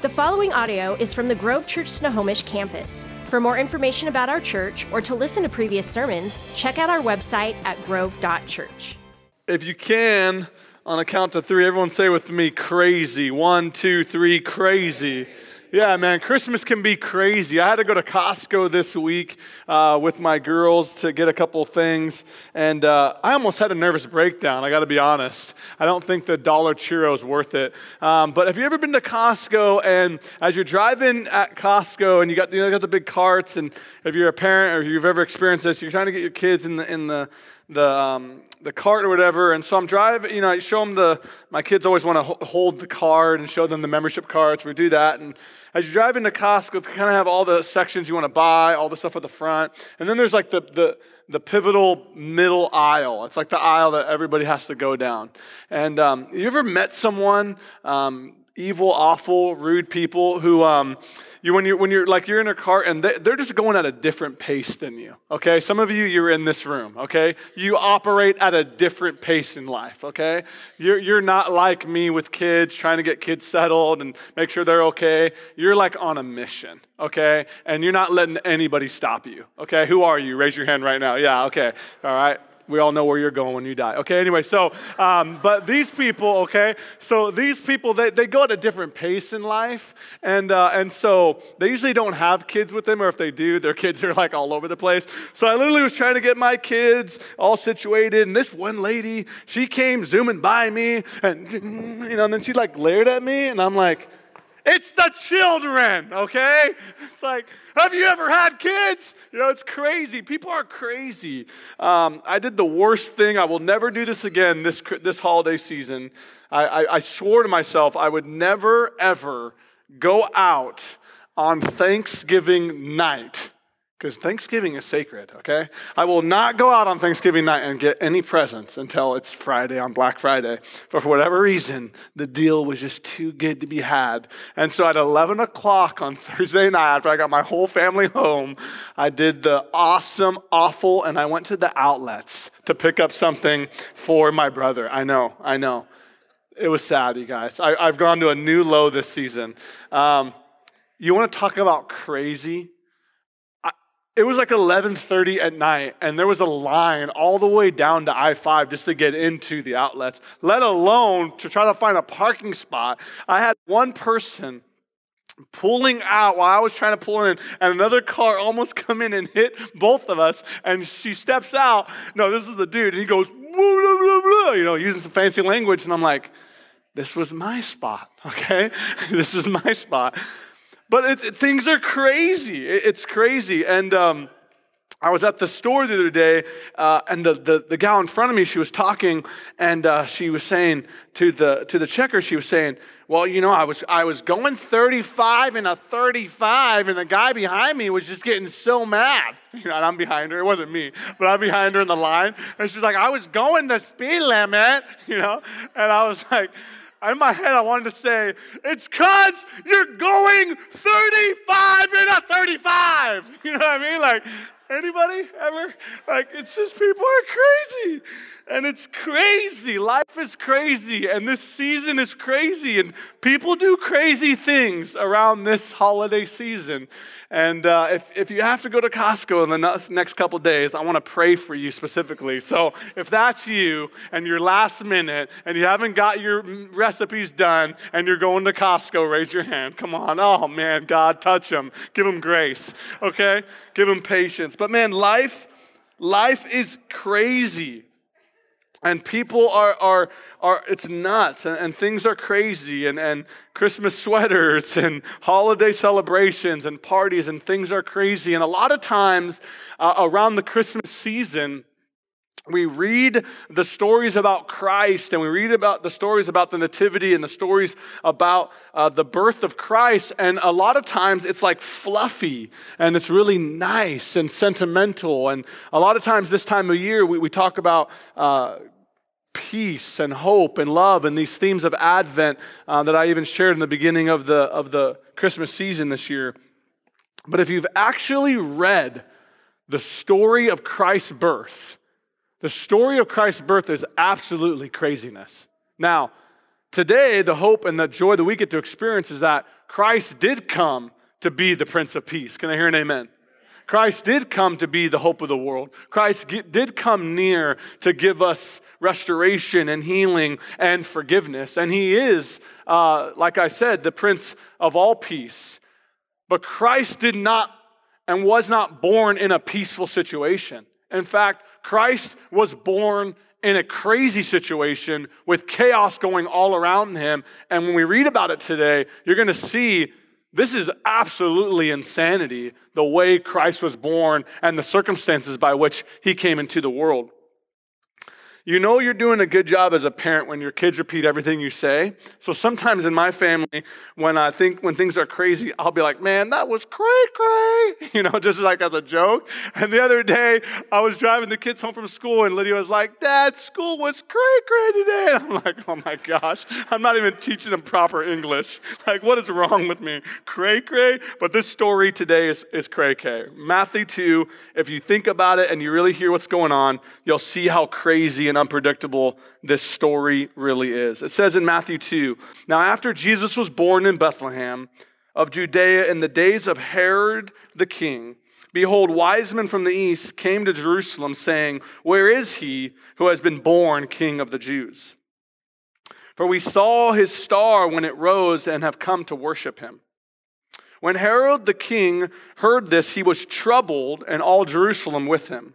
The following audio is from the Grove Church Snohomish campus. For more information about our church or to listen to previous sermons, check out our website at grove.church. If you can, on a count of three, everyone say with me, crazy. One, two, three, crazy. Yeah, man, Christmas can be crazy. I had to go to Costco this week uh, with my girls to get a couple things, and uh, I almost had a nervous breakdown, I gotta be honest. I don't think the dollar churro is worth it. Um, but have you ever been to Costco and as you're driving at Costco and you got, you know, got the big carts, and if you're a parent or you've ever experienced this, you're trying to get your kids in the, in the, the, um, the cart or whatever. And so I'm driving, you know, I show them the, my kids always want to hold the card and show them the membership cards. We do that. And as you drive into Costco, they kind of have all the sections you want to buy, all the stuff at the front. And then there's like the, the, the pivotal middle aisle. It's like the aisle that everybody has to go down. And um, you ever met someone, um, evil, awful, rude people who, um, you when you when you're like you're in a car and they, they're just going at a different pace than you. Okay, some of you you're in this room. Okay, you operate at a different pace in life. Okay, you're you're not like me with kids trying to get kids settled and make sure they're okay. You're like on a mission. Okay, and you're not letting anybody stop you. Okay, who are you? Raise your hand right now. Yeah. Okay. All right we all know where you're going when you die. Okay, anyway, so, um, but these people, okay, so these people, they, they go at a different pace in life. And, uh, and so they usually don't have kids with them, or if they do, their kids are like all over the place. So I literally was trying to get my kids all situated. And this one lady, she came zooming by me, and, you know, and then she like glared at me, and I'm like, it's the children, okay? It's like, have you ever had kids? You know, it's crazy. People are crazy. Um, I did the worst thing. I will never do this again this, this holiday season. I, I, I swore to myself I would never, ever go out on Thanksgiving night because Thanksgiving is sacred, okay? I will not go out on Thanksgiving night and get any presents until it's Friday on Black Friday. But for whatever reason, the deal was just too good to be had. And so at 11 o'clock on Thursday night, after I got my whole family home, I did the awesome, awful, and I went to the outlets to pick up something for my brother. I know, I know. It was sad, you guys. I, have gone to a new low this season. Um, you want to talk about crazy? It was like 11:30 at night and there was a line all the way down to I-5 just to get into the outlets let alone to try to find a parking spot. I had one person pulling out while i was trying to pull in and another car almost come in and hit both of us and she steps out. No this is the dude and he goes blah, blah, blah, you know using some fancy language and i'm like this was my spot okay? This is my spot but things are crazy. It, it's crazy. And um, I was at the store the other day, uh, and the, the, the, gal in front of me, she was talking, and uh, she was saying to the, to the checker, she was saying, well, you know, I was, I was going 35 and a 35, and the guy behind me was just getting so mad. You know, and I'm behind her. It wasn't me, but I'm behind her in the line. And she's like, I was going the speed limit, you know? And I was like, in my head, I wanted to say, it's because you're going 35 in a 35. You know what I mean? Like, Anybody ever? Like, it's just people are crazy. And it's crazy. Life is crazy. And this season is crazy. And people do crazy things around this holiday season. And uh, if, if you have to go to Costco in the next couple days, I want to pray for you specifically. So if that's you and you're last minute and you haven't got your recipes done and you're going to Costco, raise your hand. Come on. Oh, man, God, touch them. Give them grace, okay? Give them patience. But man, life, life is crazy. And people are, are, are it's nuts, and, and, things are crazy, and, and Christmas sweaters, and holiday celebrations, and parties, and things are crazy. And a lot of times uh, around the Christmas season, we read the stories about Christ and we read about the stories about the Nativity and the stories about uh, the birth of Christ. And a lot of times it's like fluffy and it's really nice and sentimental. And a lot of times this time of year, we, we talk about. Uh, peace and hope and love and these themes of Advent uh, that I even shared in the beginning of the, of the Christmas season this year. But if you've actually read the story of Christ's birth, the story of Christ's birth is absolutely craziness. Now, today, the hope and the joy that we get to experience is that Christ did come to be the Prince of Peace. Can I hear an amen? Christ did come to be the hope of the world. Christ did come near to give us restoration and healing and forgiveness. And He is, uh, like I said, the Prince of all peace. But Christ did not and was not born in a peaceful situation. In fact, Christ was born in a crazy situation with chaos going all around him. And when we read about it today, you're going to see this is absolutely insanity, the way Christ was born and the circumstances by which he came into the world. You know you're doing a good job as a parent when your kids repeat everything you say. So sometimes in my family, when I think when things are crazy, I'll be like, "Man, that was cray cray," you know, just like as a joke. And the other day, I was driving the kids home from school, and Lydia was like, "Dad, school was cray cray today." And I'm like, "Oh my gosh, I'm not even teaching them proper English. Like, what is wrong with me? Cray cray." But this story today is is cray cray. Matthew two. If you think about it and you really hear what's going on, you'll see how crazy and unpredictable this story really is. It says in Matthew 2 Now, after Jesus was born in Bethlehem of Judea in the days of Herod the king, behold, wise men from the east came to Jerusalem, saying, Where is he who has been born king of the Jews? For we saw his star when it rose and have come to worship him. When Herod the king heard this, he was troubled, and all Jerusalem with him.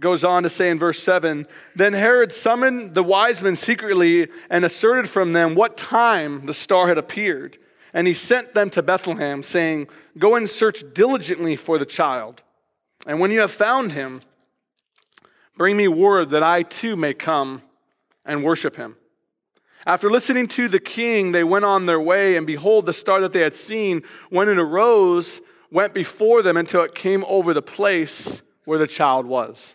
goes on to say in verse 7 Then Herod summoned the wise men secretly and asserted from them what time the star had appeared. And he sent them to Bethlehem, saying, Go and search diligently for the child. And when you have found him, bring me word that I too may come and worship him. After listening to the king, they went on their way, and behold, the star that they had seen, when it arose, went before them until it came over the place where the child was.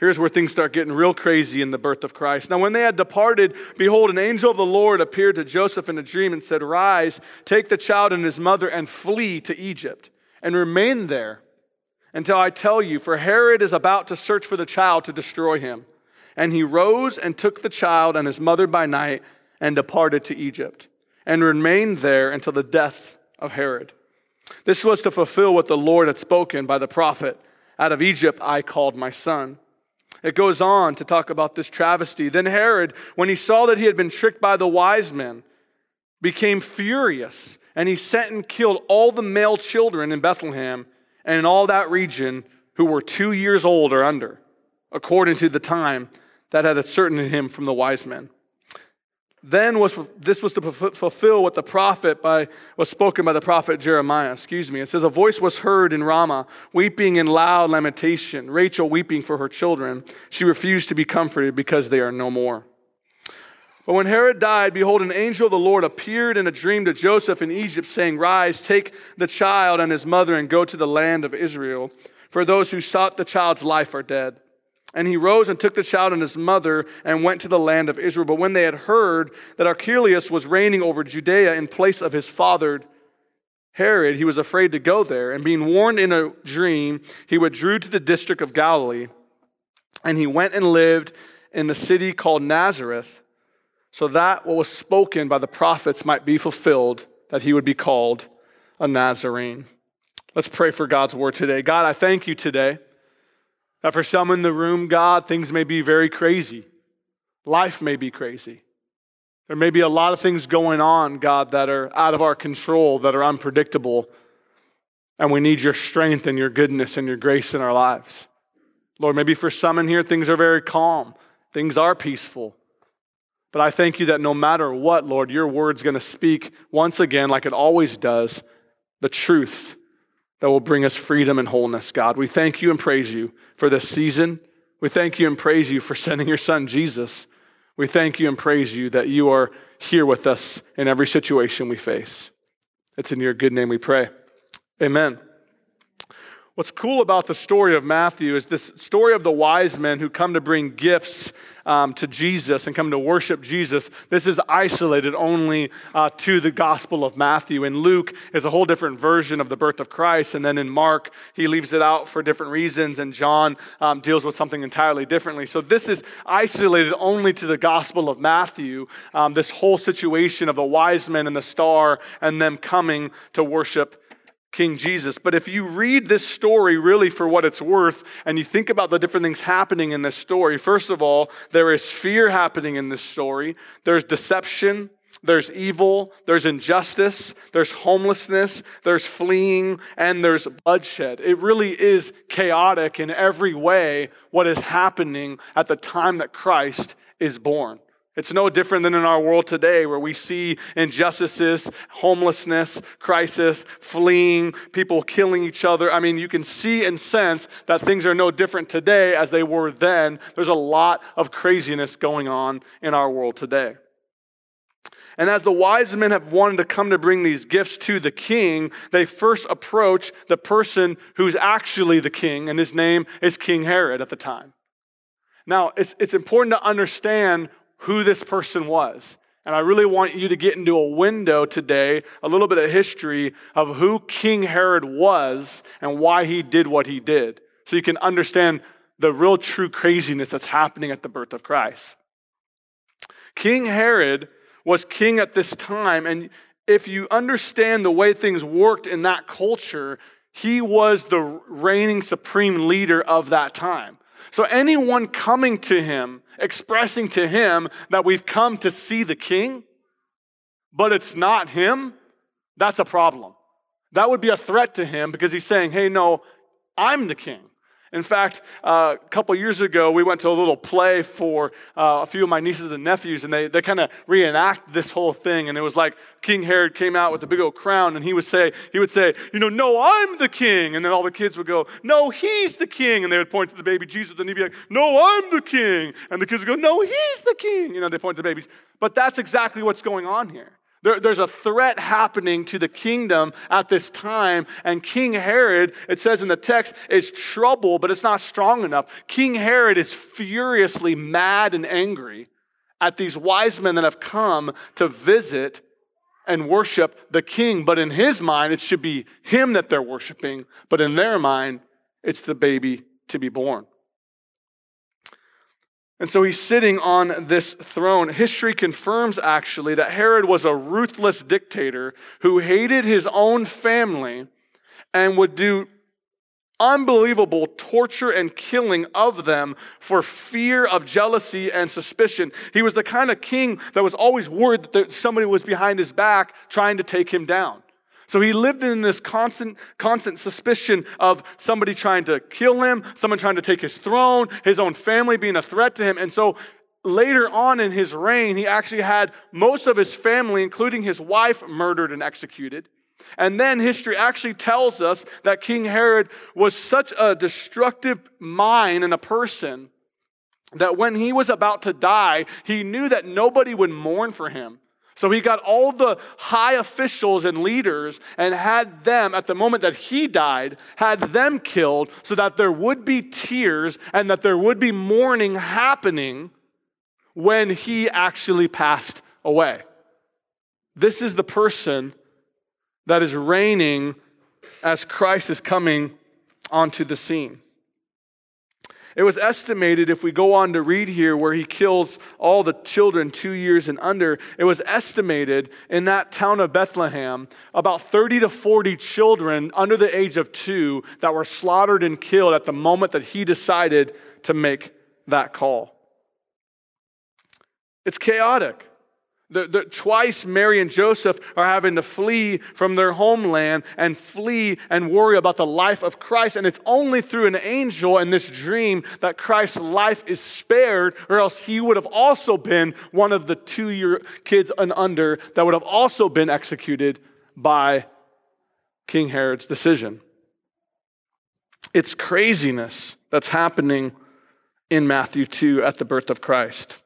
Here's where things start getting real crazy in the birth of Christ. Now, when they had departed, behold, an angel of the Lord appeared to Joseph in a dream and said, Rise, take the child and his mother, and flee to Egypt, and remain there until I tell you, for Herod is about to search for the child to destroy him. And he rose and took the child and his mother by night and departed to Egypt, and remained there until the death of Herod. This was to fulfill what the Lord had spoken by the prophet Out of Egypt I called my son. It goes on to talk about this travesty. Then Herod, when he saw that he had been tricked by the wise men, became furious, and he sent and killed all the male children in Bethlehem and in all that region who were two years old or under, according to the time that had ascertained him from the wise men. Then was this was to fulfill what the prophet by was spoken by the prophet Jeremiah. Excuse me. It says a voice was heard in Ramah, weeping in loud lamentation. Rachel weeping for her children. She refused to be comforted because they are no more. But when Herod died, behold, an angel of the Lord appeared in a dream to Joseph in Egypt, saying, Rise, take the child and his mother, and go to the land of Israel. For those who sought the child's life are dead. And he rose and took the child and his mother and went to the land of Israel. But when they had heard that Archelaus was reigning over Judea in place of his father Herod, he was afraid to go there. And being warned in a dream, he withdrew to the district of Galilee. And he went and lived in the city called Nazareth, so that what was spoken by the prophets might be fulfilled, that he would be called a Nazarene. Let's pray for God's word today. God, I thank you today. That for some in the room, God, things may be very crazy. Life may be crazy. There may be a lot of things going on, God, that are out of our control, that are unpredictable. And we need your strength and your goodness and your grace in our lives. Lord, maybe for some in here, things are very calm, things are peaceful. But I thank you that no matter what, Lord, your word's going to speak once again, like it always does, the truth that will bring us freedom and wholeness, God. We thank you and praise you for this season. We thank you and praise you for sending your son, Jesus. We thank you and praise you that you are here with us in every situation we face. It's in your good name we pray. Amen. What's cool about the story of Matthew is this story of the wise men who come to bring gifts um, to Jesus and come to worship Jesus. This is isolated only uh, to the Gospel of Matthew. In Luke, is a whole different version of the birth of Christ. And then in Mark, he leaves it out for different reasons. And John um, deals with something entirely differently. So this is isolated only to the Gospel of Matthew, um, this whole situation of the wise men and the star and them coming to worship King Jesus. But if you read this story really for what it's worth and you think about the different things happening in this story, first of all, there is fear happening in this story, there's deception. There's evil, there's injustice, there's homelessness, there's fleeing, and there's bloodshed. It really is chaotic in every way what is happening at the time that Christ is born. It's no different than in our world today where we see injustices, homelessness, crisis, fleeing, people killing each other. I mean, you can see and sense that things are no different today as they were then. There's a lot of craziness going on in our world today. And as the wise men have wanted to come to bring these gifts to the king, they first approach the person who's actually the king, and his name is King Herod at the time. Now, it's, it's important to understand who this person was. And I really want you to get into a window today, a little bit of history of who King Herod was and why he did what he did. So you can understand the real true craziness that's happening at the birth of Christ. King Herod was king at this time, and if you understand the way things worked in that culture, he was the reigning supreme leader of that time. So anyone coming to him, expressing to him that we've come to see the king, but it's not him, that's a problem. That would be a threat to him because he's saying, hey, no, I'm the king. In fact, uh, a couple years ago, we went to a little play for uh, a few of my nieces and nephews, and they, they kind of reenact this whole thing. And it was like King Herod came out with a big old crown, and he would say, he would say, you know, no, I'm the king. And then all the kids would go, no, he's the king. And they would point to the baby Jesus, and he'd be like, no, I'm the king. And the kids would go, no, he's the king. You know, they point to the babies. But that's exactly what's going on here. There, there's a threat happening to the kingdom at this time. And King Herod, it says in the text, is trouble, but it's not strong enough. King Herod is furiously mad and angry at these wise men that have come to visit and worship the king. But in his mind, it should be him that they're worshiping. But in their mind, it's the baby to be born. And so he's sitting on this throne. History confirms actually that Herod was a ruthless dictator who hated his own family and would do unbelievable torture and killing of them for fear of jealousy and suspicion. He was the kind of king that was always worried that somebody was behind his back trying to take him down. So he lived in this constant, constant suspicion of somebody trying to kill him, someone trying to take his throne, his own family being a threat to him. And so later on in his reign, he actually had most of his family, including his wife, murdered and executed. And then history actually tells us that King Herod was such a destructive mind and a person that when he was about to die, he knew that nobody would mourn for him. So he got all the high officials and leaders and had them, at the moment that he died, had them killed so that there would be tears and that there would be mourning happening when he actually passed away. This is the person that is reigning as Christ is coming onto the scene. It was estimated, if we go on to read here where he kills all the children two years and under, it was estimated in that town of Bethlehem about 30 to 40 children under the age of two that were slaughtered and killed at the moment that he decided to make that call. It's chaotic. The, the, twice Mary and Joseph are having to flee from their homeland and flee and worry about the life of Christ. And it's only through an angel in this dream that Christ's life is spared, or else he would have also been one of the two year kids and under that would have also been executed by King Herod's decision. It's craziness that's happening in Matthew 2 at the birth of Christ.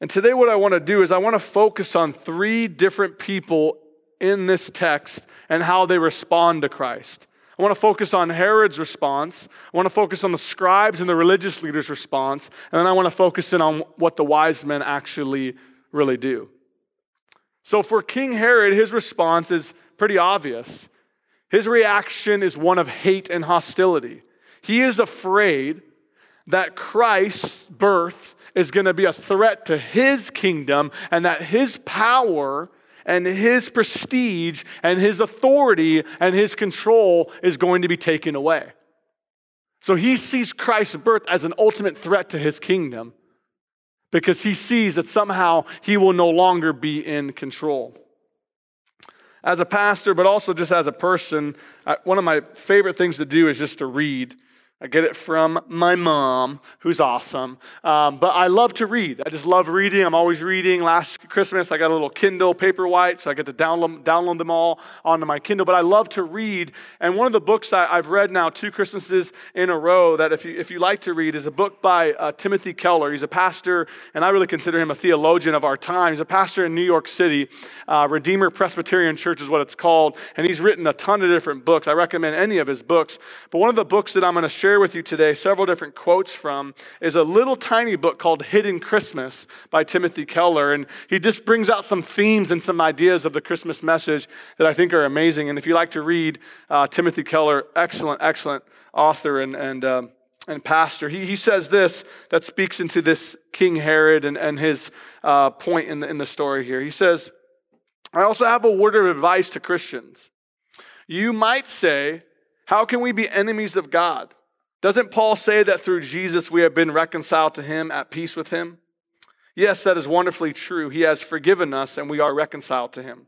And today, what I want to do is I want to focus on three different people in this text and how they respond to Christ. I want to focus on Herod's response. I want to focus on the scribes and the religious leaders' response. And then I want to focus in on what the wise men actually really do. So, for King Herod, his response is pretty obvious. His reaction is one of hate and hostility. He is afraid that Christ's birth is going to be a threat to his kingdom and that his power and his prestige and his authority and his control is going to be taken away. So he sees Christ's birth as an ultimate threat to his kingdom because he sees that somehow he will no longer be in control. As a pastor, but also just as a person, one of my favorite things to do is just to read. I get it from my mom, who's awesome. Um, but I love to read. I just love reading. I'm always reading. Last Christmas, I got a little Kindle Paperwhite, so I get to download, download them all onto my Kindle. But I love to read. And one of the books I, have read now two Christmases in a row that if you, if you like to read is a book by uh, Timothy Keller. He's a pastor, and I really consider him a theologian of our time. He's a pastor in New York City. Uh, Redeemer Presbyterian Church is what it's called. And he's written a ton of different books. I recommend any of his books. But one of the books that I'm going to share share with you today several different quotes from is a little tiny book called Hidden Christmas by Timothy Keller. And he just brings out some themes and some ideas of the Christmas message that I think are amazing. And if you like to read uh, Timothy Keller, excellent, excellent author and, and, um, and pastor, he, he says this that speaks into this King Herod and, and his uh, point in the, in the story here. He says, I also have a word of advice to Christians. You might say, How can we be enemies of God? Doesn't Paul say that through Jesus we have been reconciled to him, at peace with him? Yes, that is wonderfully true. He has forgiven us and we are reconciled to him.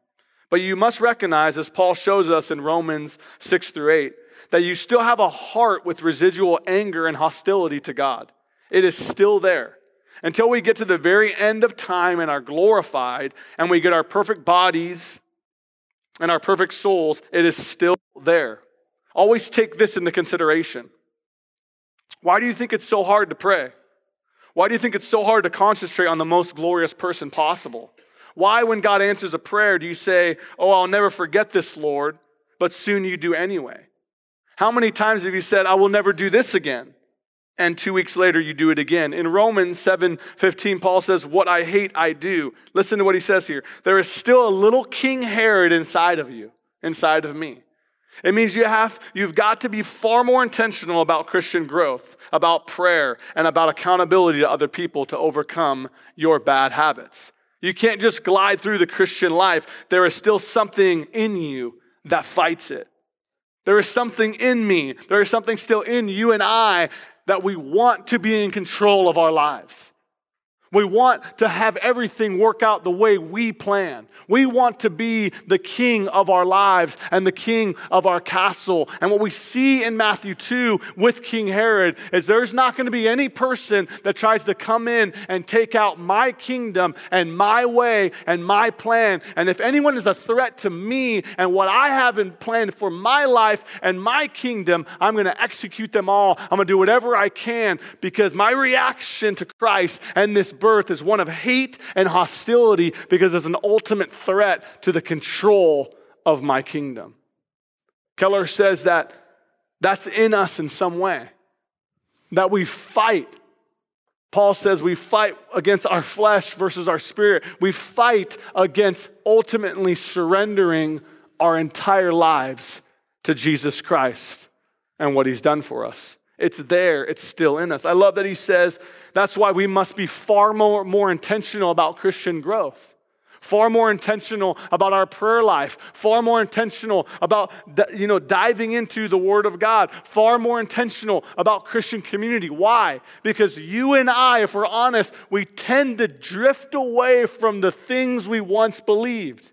But you must recognize, as Paul shows us in Romans 6 through 8, that you still have a heart with residual anger and hostility to God. It is still there. Until we get to the very end of time and are glorified and we get our perfect bodies and our perfect souls, it is still there. Always take this into consideration. Why do you think it's so hard to pray? Why do you think it's so hard to concentrate on the most glorious person possible? Why, when God answers a prayer, do you say, Oh, I'll never forget this, Lord, but soon you do anyway? How many times have you said, I will never do this again? And two weeks later, you do it again. In Romans 7 15, Paul says, What I hate, I do. Listen to what he says here. There is still a little King Herod inside of you, inside of me. It means you have, you've got to be far more intentional about Christian growth, about prayer, and about accountability to other people to overcome your bad habits. You can't just glide through the Christian life. There is still something in you that fights it. There is something in me, there is something still in you and I that we want to be in control of our lives. We want to have everything work out the way we plan. We want to be the king of our lives and the king of our castle. And what we see in Matthew 2 with King Herod is there's not going to be any person that tries to come in and take out my kingdom and my way and my plan. And if anyone is a threat to me and what I have in plan for my life and my kingdom, I'm going to execute them all. I'm going to do whatever I can because my reaction to Christ and this birth is one of hate and hostility because it's an ultimate threat to the control of my kingdom. Keller says that that's in us in some way, that we fight. Paul says we fight against our flesh versus our spirit. We fight against ultimately surrendering our entire lives to Jesus Christ and what he's done for us. It's there, it's still in us. I love that he says that's why we must be far more, more intentional about Christian growth far more intentional about our prayer life, far more intentional about you know diving into the word of God, far more intentional about Christian community. Why? Because you and I, if we're honest, we tend to drift away from the things we once believed.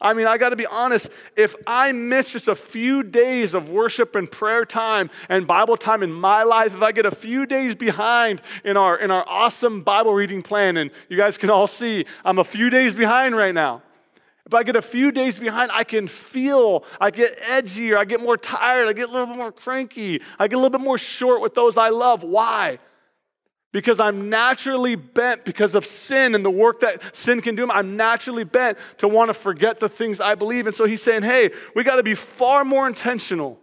I mean, I got to be honest. If I miss just a few days of worship and prayer time and Bible time in my life, if I get a few days behind in our, in our awesome Bible reading plan, and you guys can all see I'm a few days behind right now. If I get a few days behind, I can feel I get edgier, I get more tired, I get a little bit more cranky, I get a little bit more short with those I love. Why? Because I'm naturally bent because of sin and the work that sin can do. I'm naturally bent to want to forget the things I believe. And so he's saying, hey, we got to be far more intentional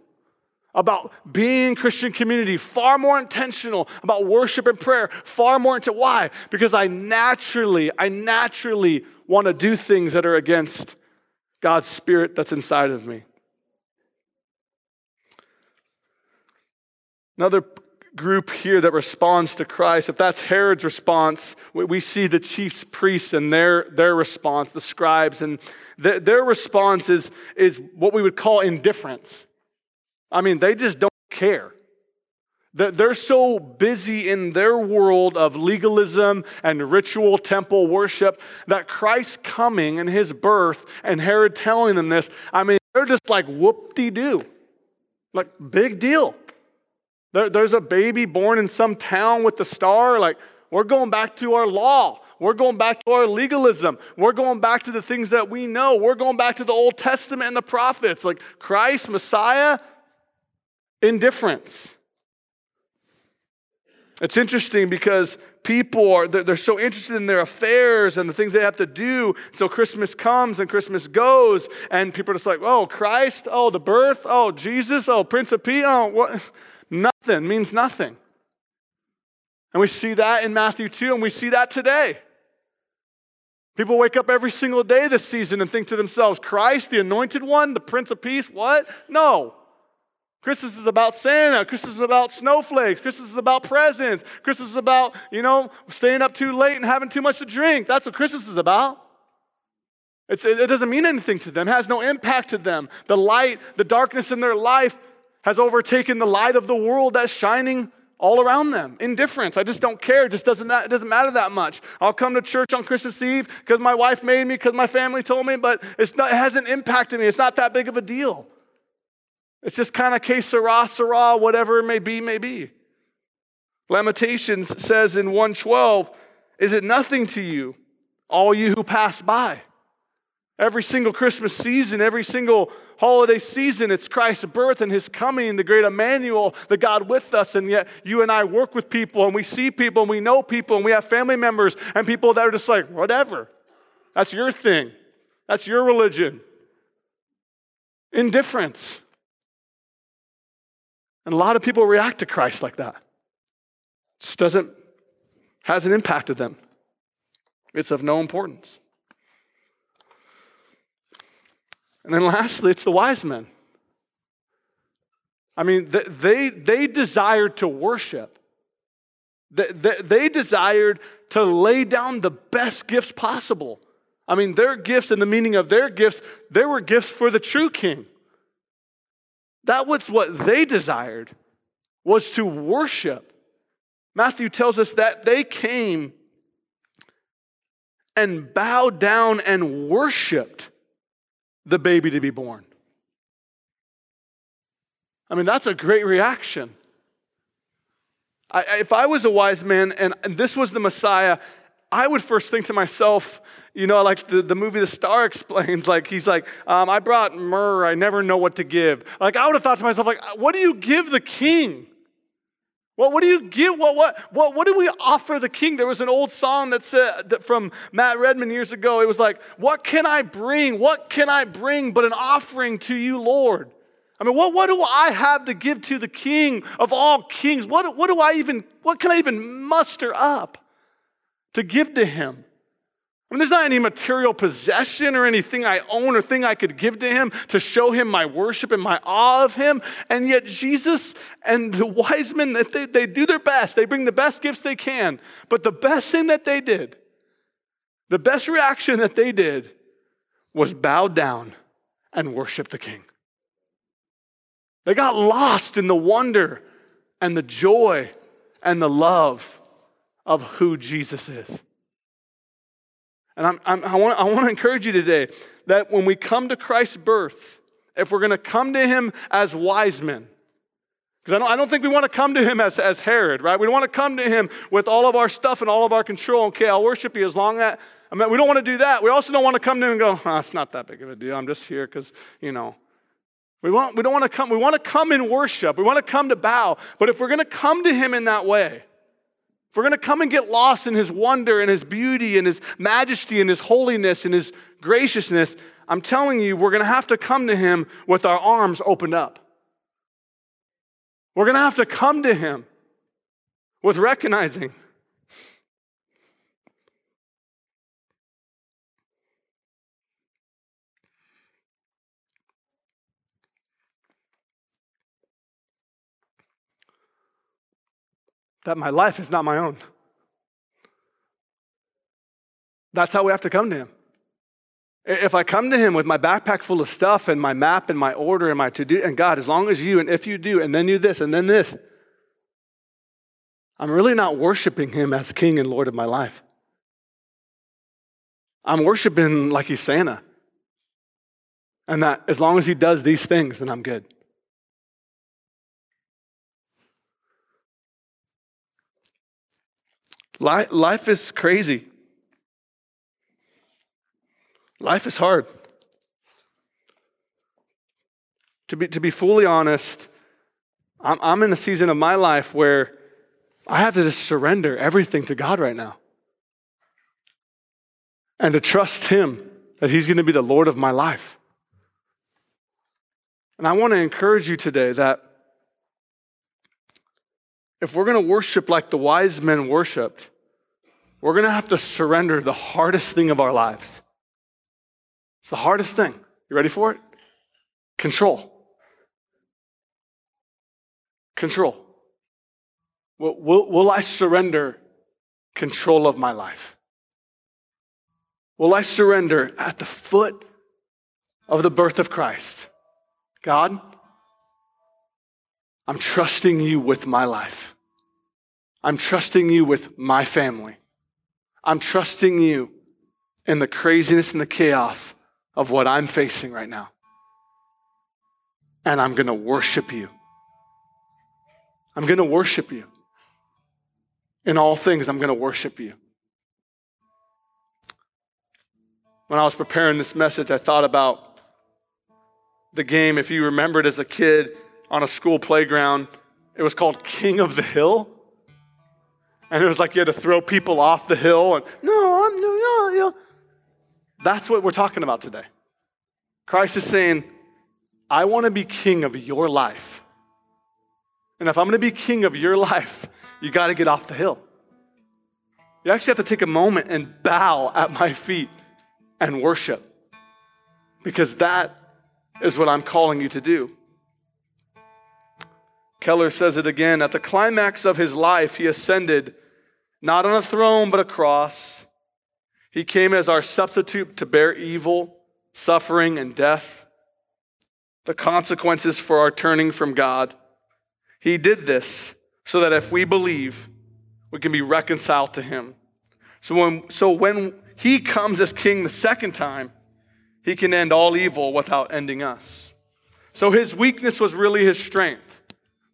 about being Christian community, far more intentional about worship and prayer, far more into why? Because I naturally, I naturally want to do things that are against God's spirit that's inside of me. Another group here that responds to Christ, if that's Herod's response, we see the chief priests and their, their response, the scribes, and their, their response is, is what we would call indifference. I mean, they just don't care. They're so busy in their world of legalism and ritual temple worship that Christ's coming and his birth and Herod telling them this, I mean, they're just like whoop de doo. Like, big deal. There, there's a baby born in some town with the star. Like, we're going back to our law. We're going back to our legalism. We're going back to the things that we know. We're going back to the Old Testament and the prophets, like Christ, Messiah, indifference. It's interesting because people are they're, so interested in their affairs and the things they have to do. So Christmas comes and Christmas goes, and people are just like, oh, Christ, oh, the birth, oh, Jesus, oh, Prince of Peace, oh, what? Nothing means nothing. And we see that in Matthew 2, and we see that today. People wake up every single day this season and think to themselves, Christ, the anointed one, the Prince of Peace, what? No. Christmas is about Santa. Christmas is about snowflakes. Christmas is about presents. Christmas is about, you know, staying up too late and having too much to drink. That's what Christmas is about. It's, it doesn't mean anything to them, it has no impact to them. The light, the darkness in their life has overtaken the light of the world that's shining all around them. Indifference. I just don't care. It just doesn't, that, it doesn't matter that much. I'll come to church on Christmas Eve because my wife made me, because my family told me, but not, it hasn't impacted me. It's not that big of a deal. It's just kind of que sera, sera, whatever it may be, may be. Lamentations says in 112, Is it nothing to you, all you who pass by? Every single Christmas season, every single holiday season, it's Christ's birth and his coming, the great Emmanuel, the God with us. And yet, you and I work with people and we see people and we know people and we have family members and people that are just like, whatever. That's your thing, that's your religion. Indifference. And a lot of people react to Christ like that. It just doesn't, hasn't impacted them. It's of no importance. And then lastly, it's the wise men. I mean, they, they desired to worship. They, they, desired to lay down the best gifts possible. I mean, their gifts and the meaning of their gifts, they were gifts for the true king. That was what they desired, was to worship. Matthew tells us that they came and bowed down and worshiped the baby to be born. I mean, that's a great reaction. I, if I was a wise man and, and this was the Messiah, I would first think to myself, you know, like the, the movie The Star explains, like he's like, um, I brought myrrh, I never know what to give. Like I would have thought to myself, like, what do you give the king? What, what do you give? What, what, what, what do we offer the king? There was an old song that said that from Matt Redman years ago. It was like, What can I bring? What can I bring but an offering to you, Lord? I mean, what, what do I have to give to the king of all kings? What, what do I even, what can I even muster up to give to him? Mean, there's not any material possession or anything I own or thing I could give to him to show him my worship and my awe of him. And yet, Jesus and the wise men, they, they do their best. They bring the best gifts they can. But the best thing that they did The best reaction that they did was bow down and worship the king. They got lost in the wonder and the joy and the love of who Jesus is. And I'm, I'm, i want, I want to encourage you today that when we come to Christ's birth, if we're going to come to him as wise men, because I don't, I don't think we want to come to him as, as Herod, right? We don't want to come to him with all of our stuff and all of our control. Okay, I'll worship you as long as, I mean, we don't want to do that. We also don't want to come to him and go, oh, it's not that big of a deal. I'm just here because, you know. We, want, we don't want to come, we want to come in worship. We want to come to bow. But if we're going to come to him in that way, if we're going to come and get lost in his wonder and his beauty and his majesty and his holiness and his graciousness, I'm telling you, we're going to have to come to him with our arms opened up. We're going to have to come to him with recognizing that my life is not my own. That's how we have to come to him. If I come to him with my backpack full of stuff and my map and my order and my to do, and God, as long as you, and if you do, and then you this, and then this, I'm really not worshiping him as king and Lord of my life. I'm worshiping like he's Santa. And that as long as he does these things, then I'm good. Life is crazy. Life is hard. To be, to be fully honest, I'm, I'm in a season of my life where I have to just surrender everything to God right now and to trust Him that He's going to be the Lord of my life. And I want to encourage you today that if we're going to worship like the wise men worshiped, we're going to have to surrender the hardest thing of our lives. It's the hardest thing. You ready for it? Control. Control. Will, will, will I surrender control of my life? Will I surrender at the foot of the birth of Christ? God, I'm trusting you with my life. I'm trusting you with my family. I'm trusting you in the craziness and the chaos of what I'm facing right now. And I'm going to worship you. I'm going to worship you. In all things, I'm going to worship you. When I was preparing this message, I thought about the game, if you remembered as a kid on a school playground, it was called King of the Hill. And it was like you had to throw people off the hill and, no, I'm, no, no, no. That's what we're talking about today. Christ is saying, I want to be king of your life. And if I'm going to be king of your life, you got to get off the hill. You actually have to take a moment and bow at my feet and worship because that is what I'm calling you to do. Keller says it again. At the climax of his life, he ascended not on a throne, but a cross. He came as our substitute to bear evil, suffering, and death, the consequences for our turning from God. He did this so that if we believe, we can be reconciled to Him. So when, so when He comes as King the second time, He can end all evil without ending us. So His weakness was really His strength.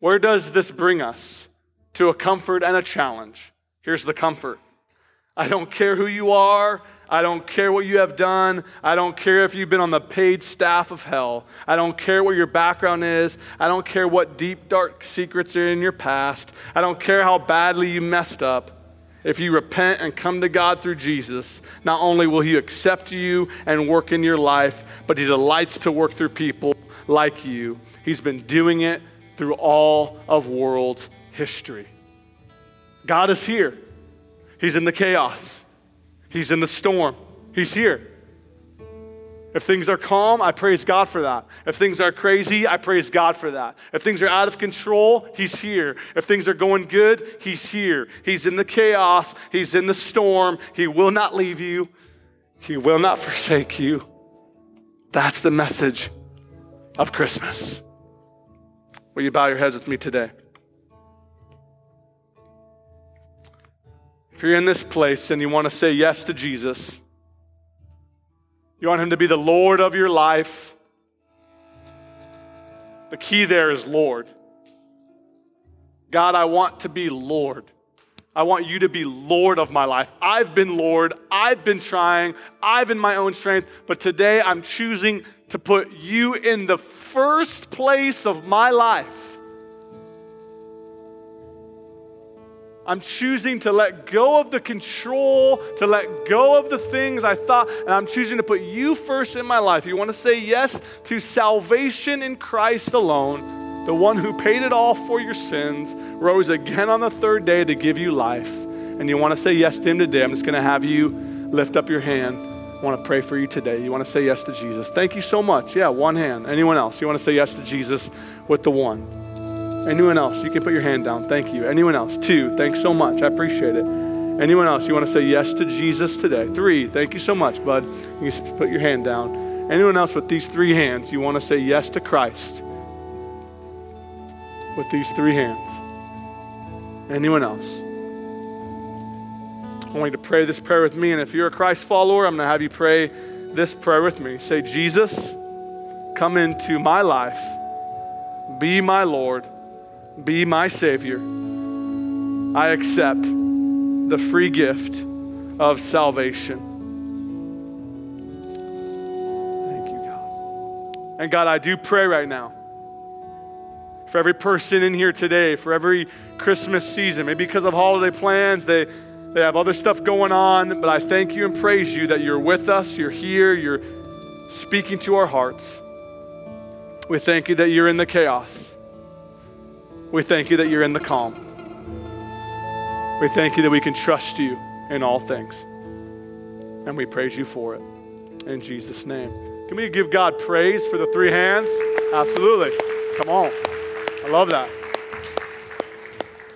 Where does this bring us? To a comfort and a challenge. Here's the comfort I don't care who you are. I don't care what you have done. I don't care if you've been on the paid staff of hell. I don't care what your background is. I don't care what deep, dark secrets are in your past. I don't care how badly you messed up. If you repent and come to God through Jesus, not only will He accept you and work in your life, but He delights to work through people like you. He's been doing it through all of world history. God is here. He's in the chaos. He's in the storm. He's here. If things are calm, I praise God for that. If things are crazy, I praise God for that. If things are out of control, He's here. If things are going good, He's here. He's in the chaos, He's in the storm. He will not leave you, He will not forsake you. That's the message of Christmas. Will you bow your heads with me today? If you're in this place and you want to say yes to Jesus, you want Him to be the Lord of your life, the key there is Lord. God, I want to be Lord. I want you to be Lord of my life. I've been Lord. I've been trying. I've in my own strength. But today I'm choosing to put you in the first place of my life. I'm choosing to let go of the control, to let go of the things I thought, and I'm choosing to put you first in my life. You want to say yes to salvation in Christ alone, the one who paid it all for your sins, rose again on the third day to give you life, and you want to say yes to him today. I'm just going to have you lift up your hand. I want to pray for you today. You want to say yes to Jesus. Thank you so much. Yeah, one hand. Anyone else? You want to say yes to Jesus with the one? Anyone else? You can put your hand down. Thank you. Anyone else? Two. Thanks so much. I appreciate it. Anyone else? You want to say yes to Jesus today? Three. Thank you so much, bud. You can put your hand down. Anyone else with these three hands? You want to say yes to Christ? With these three hands. Anyone else? I want you to pray this prayer with me. And if you're a Christ follower, I'm going to have you pray this prayer with me. Say, Jesus, come into my life, be my Lord be my Savior. I accept the free gift of salvation. Thank you, God. And God, I do pray right now for every person in here today, for every Christmas season, maybe because of holiday plans, they, they have other stuff going on, but I thank you and praise you that you're with us, you're here, you're speaking to our hearts. We thank you that you're in the chaos. We thank you that you're in the calm. We thank you that we can trust you in all things. And we praise you for it. In Jesus' name. Can we give God praise for the three hands? Absolutely. Come on. I love that.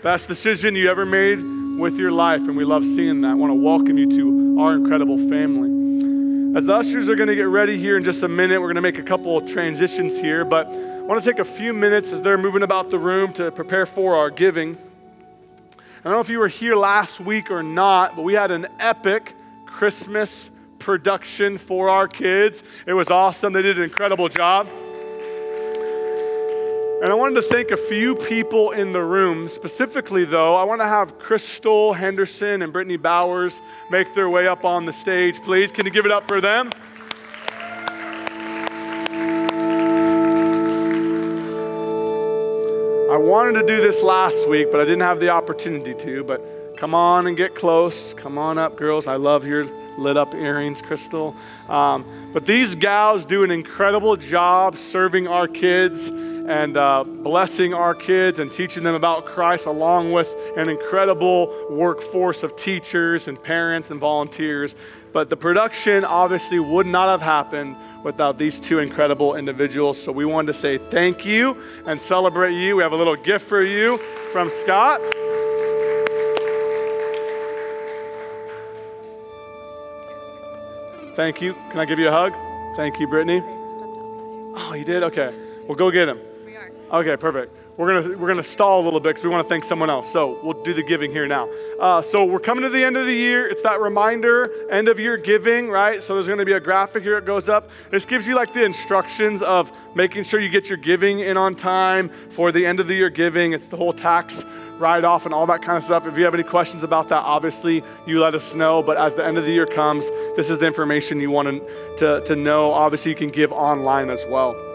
Best decision you ever made with your life, and we love seeing that. I want to welcome you to our incredible family. As the ushers are going to get ready here in just a minute, we're going to make a couple of transitions here, but I want to take a few minutes as they're moving about the room to prepare for our giving. I don't know if you were here last week or not, but we had an epic Christmas production for our kids. It was awesome. They did an incredible job. And I wanted to thank a few people in the room. Specifically, though, I want to have Crystal Henderson and Brittany Bowers make their way up on the stage, please. Can you give it up for them? I wanted to do this last week, but I didn't have the opportunity to. But come on and get close. Come on up, girls. I love your lit up earrings, Crystal. Um, but these gals do an incredible job serving our kids and uh, blessing our kids and teaching them about Christ, along with an incredible workforce of teachers and parents and volunteers. But the production obviously would not have happened without these two incredible individuals. So we wanted to say thank you and celebrate you. We have a little gift for you from Scott. Thank you. Can I give you a hug? Thank you, Brittany. Oh, you did? Okay. Well, go get him. We are. Okay, perfect we're gonna we're gonna stall a little bit because we want to thank someone else. So we'll do the giving here now. Uh, so we're coming to the end of the year. It's that reminder, end of year giving, right? So there's gonna be a graphic here. It goes up. This gives you like the instructions of making sure you get your giving in on time for the end of the year giving. It's the whole tax write off and all that kind of stuff. If you have any questions about that, obviously you let us know. But as the end of the year comes, this is the information you want to, to know. Obviously, you can give online as well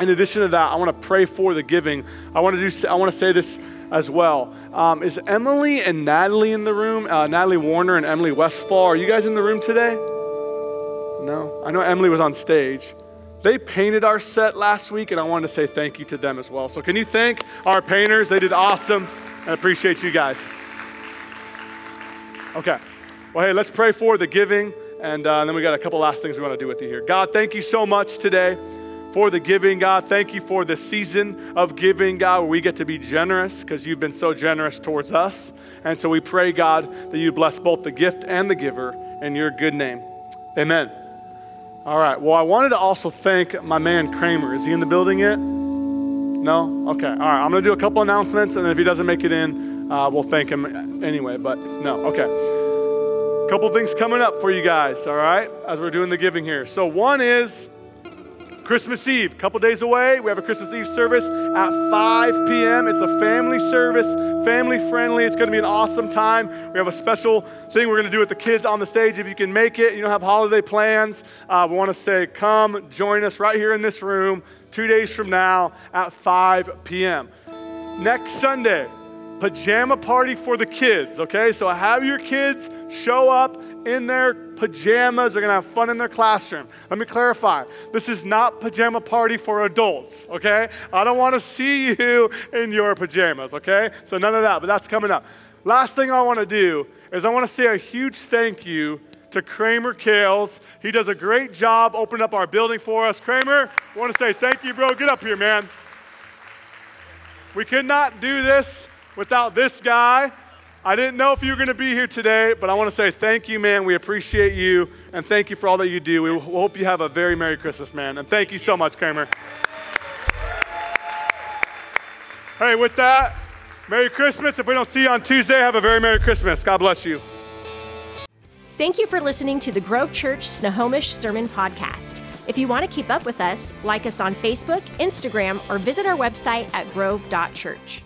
in addition to that, I want to pray for the giving. I want to do. I want to say this as well. Um, is Emily and Natalie in the room? Uh, Natalie Warner and Emily Westfall. Are you guys in the room today? No. I know Emily was on stage. They painted our set last week, and I wanted to say thank you to them as well. So, can you thank our painters? They did awesome. I appreciate you guys. Okay. Well, hey, let's pray for the giving And, uh, and then we got a couple last things we want to do with you here. God, thank you so much today for the giving, God. Thank you for the season of giving, God, where we get to be generous because you've been so generous towards us. And so we pray, God, that you bless both the gift and the giver in your good name. Amen. All right. Well, I wanted to also thank my man Kramer. Is he in the building yet? No? Okay. All right. I'm going to do a couple announcements, and if he doesn't make it in, uh, we'll thank him anyway. But no. Okay. A couple things coming up for you guys, all right, as we're doing the giving here. So, one is Christmas Eve, a couple days away. We have a Christmas Eve service at 5 p.m. It's a family service, family friendly. It's going to be an awesome time. We have a special thing we're going to do with the kids on the stage. If you can make it, you don't have holiday plans, uh, we want to say, come join us right here in this room two days from now at 5 p.m. Next Sunday, pajama party for the kids, okay? So have your kids show up in their pajamas. They're going to have fun in their classroom. Let me clarify this is not pajama party for adults, okay? I don't want to see you in your pajamas, okay? So none of that, but that's coming up. Last thing I want to do is I want to say a huge thank you to Kramer Kales. He does a great job opening up our building for us. Kramer, I want to say thank you, bro. Get up here, man. We could not do this without this guy. I didn't know if you were going to be here today, but I want to say thank you, man. We appreciate you, and thank you for all that you do. We hope you have a very Merry Christmas, man. And thank you so much, Kramer. Hey, with that, Merry Christmas. If we don't see you on Tuesday, have a very Merry Christmas. God bless you. Thank you for listening to the Grove Church Snohomish Sermon Podcast. If you want to keep up with us, like us on Facebook, Instagram, or visit our website at grove.church.